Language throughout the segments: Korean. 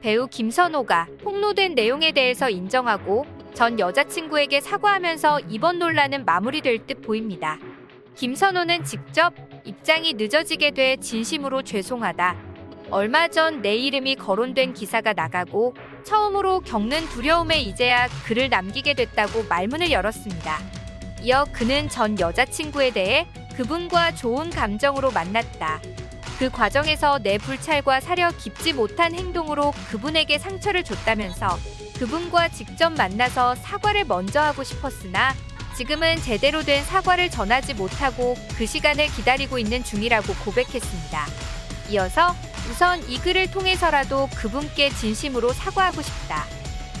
배우 김선호가 폭로된 내용에 대해서 인정하고 전 여자친구에게 사과하면서 이번 논란은 마무리될 듯 보입니다. 김선호는 직접 입장이 늦어지게 돼 진심으로 죄송하다. 얼마 전 내 이름이 거론된 기사가 나가고 처음으로 겪는 두려움에 이제야 글을 남기게 됐다고 말문을 열었습니다. 이어 그는 전 여자친구에 대해 그분과 좋은 감정으로 만났다. 그 과정에서 내 불찰과 사려 깊지 못한 행동으로 그분에게 상처를 줬다면서 그분과 직접 만나서 사과를 먼저 하고 싶었으나 지금은 제대로 된 사과를 전하지 못하고 그 시간을 기다리고 있는 중이라고 고백했습니다. 이어서 우선 이 글을 통해서라도 그분께 진심으로 사과하고 싶다.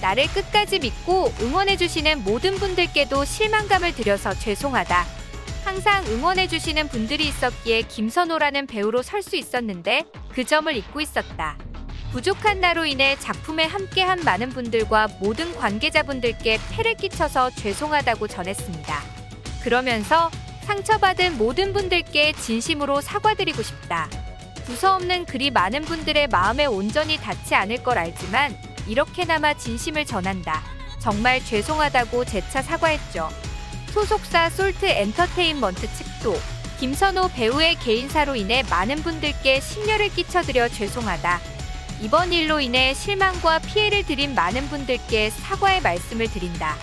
나를 끝까지 믿고 응원해주시는 모든 분들께도 실망감을 드려서 죄송하다. 항상 응원해주시는 분들이 있었기에 김선호라는 배우로 설 수 있었는데 그 점을 잊고 있었다. 부족한 나로 인해 작품에 함께한 많은 분들과 모든 관계자분들께 폐를 끼쳐서 죄송하다고 전했습니다. 그러면서 상처받은 모든 분들께 진심으로 사과드리고 싶다. 두서없는 글이 많은 분들의 마음에 온전히 닿지 않을 걸 알지만 이렇게나마 진심을 전한다. 정말 죄송하다고 재차 사과했죠. 소속사 솔트 엔터테인먼트 측도 김선호 배우의 개인사로 인해 많은 분들께 심려를 끼쳐드려 죄송하다. 이번 일로 인해 실망과 피해를 드린 많은 분들께 사과의 말씀을 드린다.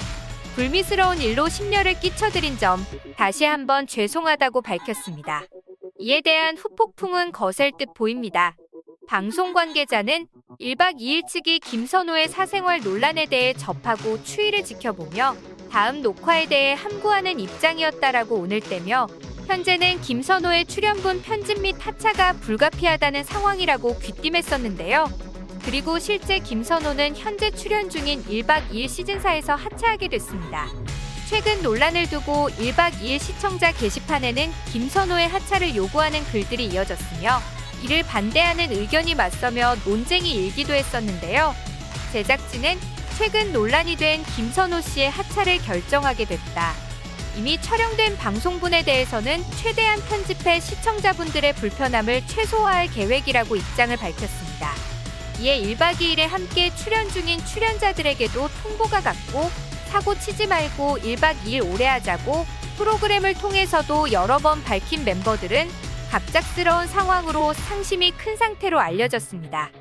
불미스러운 일로 심려를 끼쳐드린 점 다시 한번 죄송하다고 밝혔습니다. 이에 대한 후폭풍은 거셀 듯 보입니다. 방송 관계자는 1박 2일 측이 김선호의 사생활 논란에 대해 접하고 추이를 지켜보며 다음 녹화에 대해 함구하는 입장이었다라고 오늘 때며 현재는 김선호의 출연분 편집 및 하차가 불가피하다는 상황이라고 귀띔했었는데요. 그리고 실제 김선호는 현재 출연 중인 1박 2일 시즌4에서 하차하게 됐습니다. 최근 논란을 두고 1박 2일 시청자 게시판에는 김선호의 하차를 요구하는 글들이 이어졌으며 이를 반대하는 의견이 맞서며 논쟁이 일기도 했었는데요. 제작진은 최근 논란이 된 김선호 씨의 하차를 결정하게 됐다. 이미 촬영된 방송분에 대해서는 최대한 편집해 시청자분들의 불편함을 최소화할 계획이라고 입장을 밝혔습니다. 이에 1박 2일에 함께 출연 중인 출연자들에게도 통보가 갔고 사고 치지 말고 1박 2일 오래 하자고 프로그램을 통해서도 여러 번 밝힌 멤버들은 갑작스러운 상황으로 상심이 큰 상태로 알려졌습니다.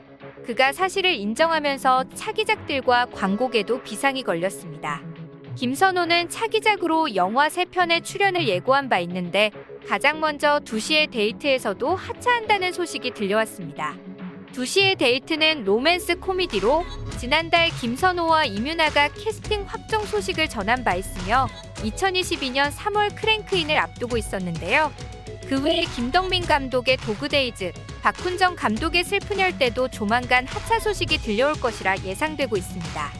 그가 사실을 인정하면서 차기작들과 광고계도 비상이 걸렸습니다. 김선호는 차기작으로 영화 3편의 출연을 예고한 바 있는데 가장 먼저 2시의 데이트에서도 하차한다는 소식이 들려왔습니다. 2시의 데이트는 로맨스 코미디로 지난달 김선호와 임윤아가 캐스팅 확정 소식을 전한 바 있으며 2022년 3월 크랭크인을 앞두고 있었는데요. 그 외에 김덕민 감독의 도그데이즈, 박훈정 감독의 슬픈 열대도 조만간 하차 소식이 들려올 것이라 예상되고 있습니다.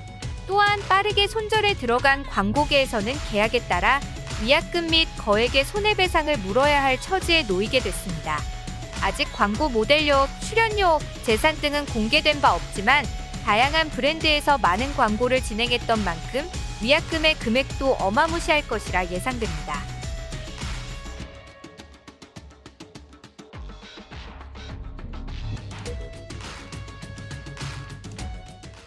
또한 빠르게 손절에 들어간 광고계에서는 계약에 따라 위약금 및 거액의 손해배상을 물어야 할 처지에 놓이게 됐습니다. 아직 광고 모델료, 출연료, 재산 등은 공개된 바 없지만 다양한 브랜드에서 많은 광고를 진행했던 만큼 위약금의 금액도 어마무시할 것이라 예상됩니다.